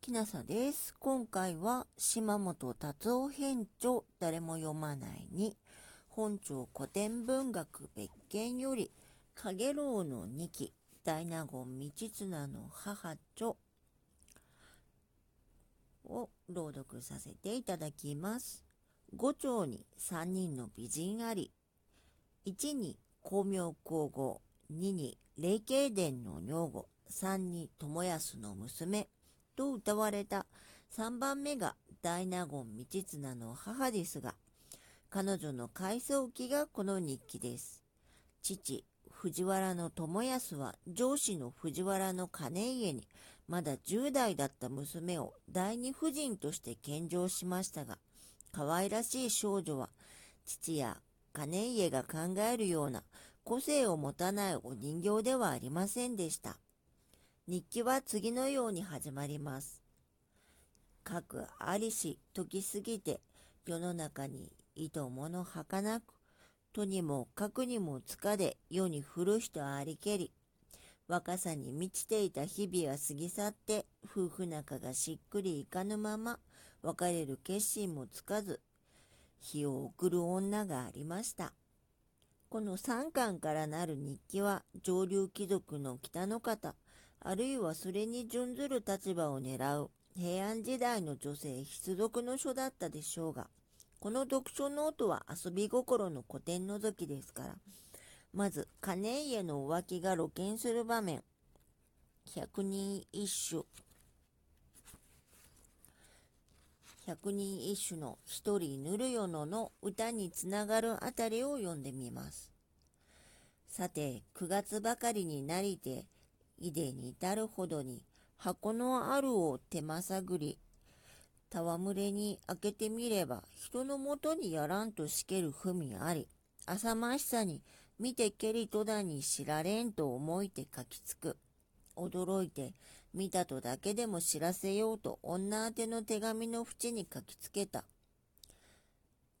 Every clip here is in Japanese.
きなさです。今回は島本達夫編著誰も読まないに本庁古典文学別件より影楼の二期大納言道綱の母著を朗読させていただきます。五丁に三人の美人あり、一に光明皇后、二に霊慶殿の女房、三に友康の娘、と歌われた3番目が大納言道綱の母ですが、彼女の回想記がこの日記です。父、藤原の友康は上司の藤原の金家にまだ10代だった娘を第二夫人として献上しましたが、可愛らしい少女は父や金家が考えるような個性を持たないお人形ではありませんでした。日記は次のように始まります。かくありし時過ぎて世の中に糸物儚くとにもかくにもつかで世に降る人ありけり若さに満ちていた日々は過ぎ去って夫婦仲がしっくりいかぬまま別れる決心もつかず日を送る女がありました。この三巻からなる日記は上流貴族の北の方あるいはそれに準ずる立場を狙う平安時代の女性必読の書だったでしょうが、この読書ノートは遊び心の古典覗きですから、まず、金家の浮気が露見する場面、百人一首、百人一首の一人ぬるよのの歌につながるあたりを読んでみます。さて、9月ばかりになりて、いでに至るほどに箱のあるを手まさぐり、戯れに開けてみれば人のもとにやらんとしける文あり、浅ましさに見てけりとだに知られんと思いて書きつく。驚いて見たとだけでも知らせようと女宛ての手紙の縁に書きつけた。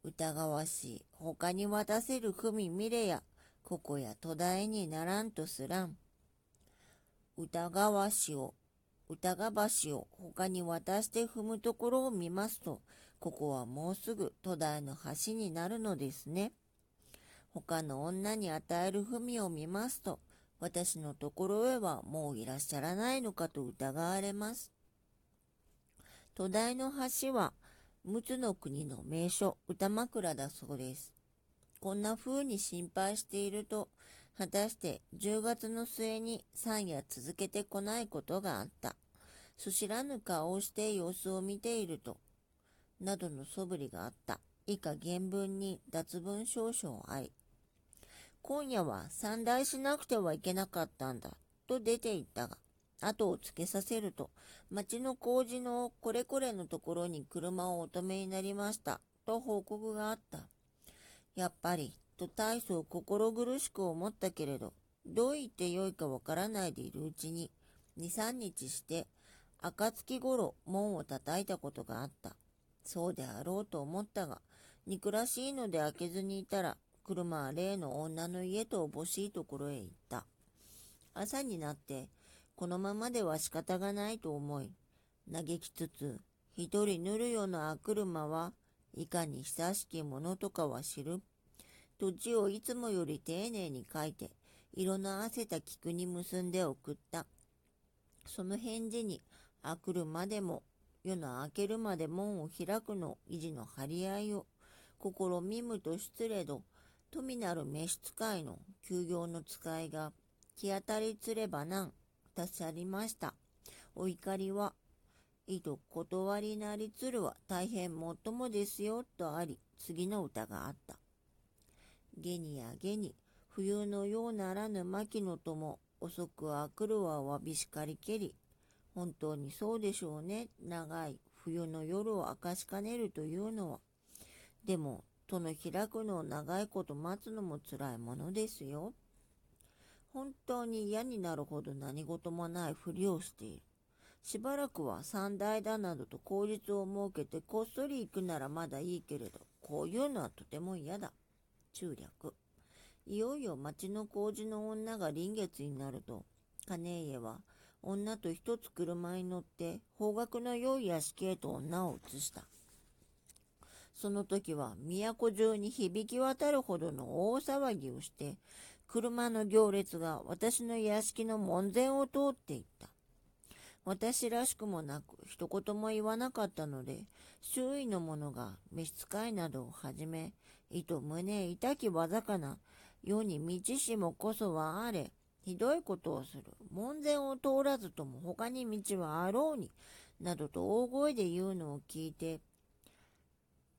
疑わしい。他に渡せる文見れや、ここや途絶えにならんとすらん。疑わしを、疑わしを他に渡して踏むところを見ますと、ここはもうすぐ戸田の橋になるのですね。他の女に与える文を見ますと、私のところへはもういらっしゃらないのかと疑われます。戸田の橋は、陸奥の国の名所、歌枕だそうです。こんな風に心配していると、果たして10月の末に3夜続けてこないことがあった。すしらぬ顔をして様子を見ていると、などの素振りがあった。以下原文に脱文少々あり。今夜は散台しなくてはいけなかったんだ、と出て行ったが、後をつけさせると、町の工事のこれこれのところに車をお止めになりました、と報告があった。やっぱりと大層心苦しく思ったけれど、どう言ってよいかわからないでいるうちに、2、3日して、暁ごろ門を叩いたことがあった。そうであろうと思ったが、憎らしいので開けずにいたら、車は例の女の家とおぼしいところへ行った。朝になって、このままでは仕方がないと思い、嘆きつつ、一人塗るような車はいかに久しきものとかは知る。土地をいつもより丁寧に書いて、色のあせた菊に結んで送った。その返事に、あくるまでも、夜の明けるまで門を開くの維持の張り合いを、心みむと失礼ど、富なる召使いの休業の使いが、気当たりつればなん、立ち去りました。お怒りは、いと断りなりつるは大変もっともですよ、とあり、次の歌があった。ゲニやゲニ、冬のようならぬ牧野とも、遅くは来るはわびしかりけり。本当にそうでしょうね。長い冬の夜を明かしかねるというのは。でも、戸の開くのを長いこと待つのも辛いものですよ。本当に嫌になるほど何事もないふりをしている。しばらくは三代だなどと口実を設けてこっそり行くならまだいいけれど、こういうのはとても嫌だ。中略。いよいよ町の工事の女が臨月になると、金家は女と一つ車に乗って方角の良い屋敷へと女を移した。その時は都中に響き渡るほどの大騒ぎをして、車の行列が私の屋敷の門前を通っていった。私らしくもなく一言も言わなかったので、周囲の者が召使いなどをはじめ、意図胸痛きわざかな。世に道しもこそはあれ、ひどいことをする。門前を通らずとも他に道はあろうに、などと大声で言うのを聞いて、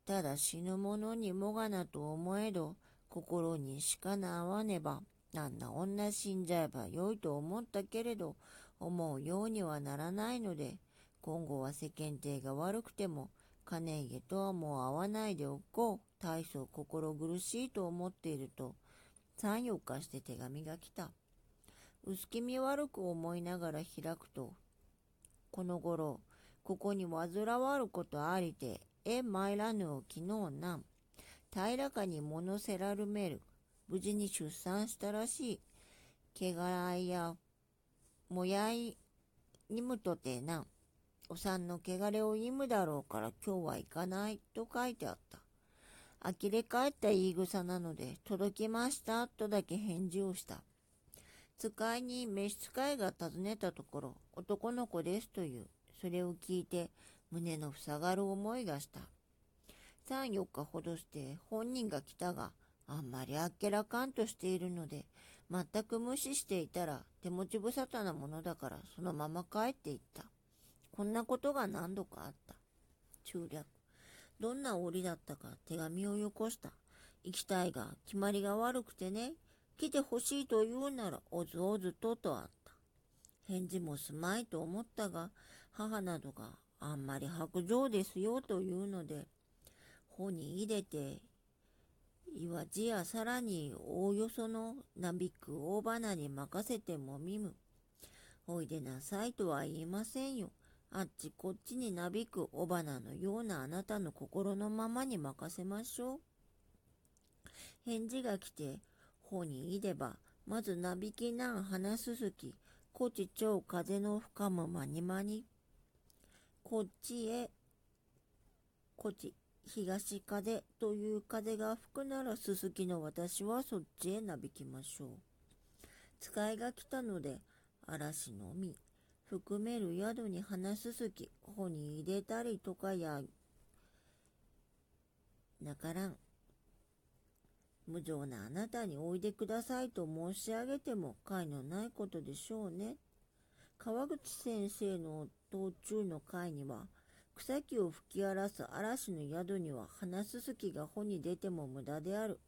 ただ死ぬ者にもがなと思えど、心にしかな合わねば、あんな女死んじゃえばよいと思ったけれど、思うようにはならないので、今後は世間体が悪くても、金家とはもう会わないでおこう。大層心苦しいと思っていると、3、4日して手紙が来た。薄気味悪く思いながら開くと、この頃、ここに煩わることありて、え参らぬを昨日なん。平らかに物せらるめる。無事に出産したらしい。毛柄いや、もやいにむとてなん。お産の汚れを意むだろうから今日は行かないと書いてあった。呆れ返った言い草なので、届きましたとだけ返事をした。使いに召使いが尋ねたところ、男の子ですという。それを聞いて、胸の塞がる思いがした。3、4日ほどして本人が来たが、あんまりあっけらかんとしているので、全く無視していたら手持ち無沙汰なものだからそのまま帰っていった。こんなことが何度かあった。中略。どんな折だったか手紙をよこした。行きたいが決まりが悪くてね。来てほしいと言うなら、おずおずととあった。返事もすまいと思ったが、母などがあんまり白状ですよというので、穂に入れて、岩地やさらにおおよそのなびく大花に任せてもみむ。おいでなさいとは言いませんよ。あっちこっちになびく雄花のようなあなたの心のままに任せましょう。返事が来て、方にいれば、まずなびきなん花すすき、こち超風の深むまにまに。こっちへ、こち、東風という風が吹くならすすきの私はそっちへなびきましょう。使いが来たので、嵐のみ、含める宿に花すすき、穂に入れたりとかや、なからん。無情なあなたにおいでくださいと申し上げても解のないことでしょうね。川口先生の道中の会には、草木を吹き荒らす嵐の宿には花すすきが穂に出ても無駄である。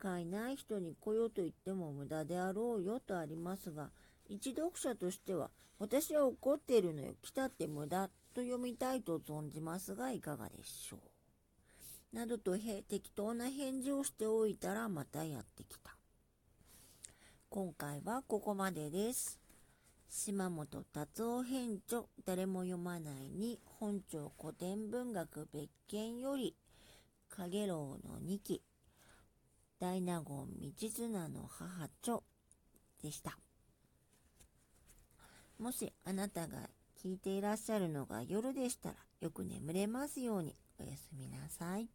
飼いない人に来よと言っても無駄であろうよとありますが、一読者としては、私は怒っているのよ。来たって無駄と読みたいと存じますが、いかがでしょう。などと適当な返事をしておいたらまたやってきた。今回はここまでです。島本達夫編著誰も読まないに本庁古典文学別件より影楼の2期大納言道綱の母著でした。もしあなたが聞いていらっしゃるのが夜でしたらよく眠れますようにおやすみなさい。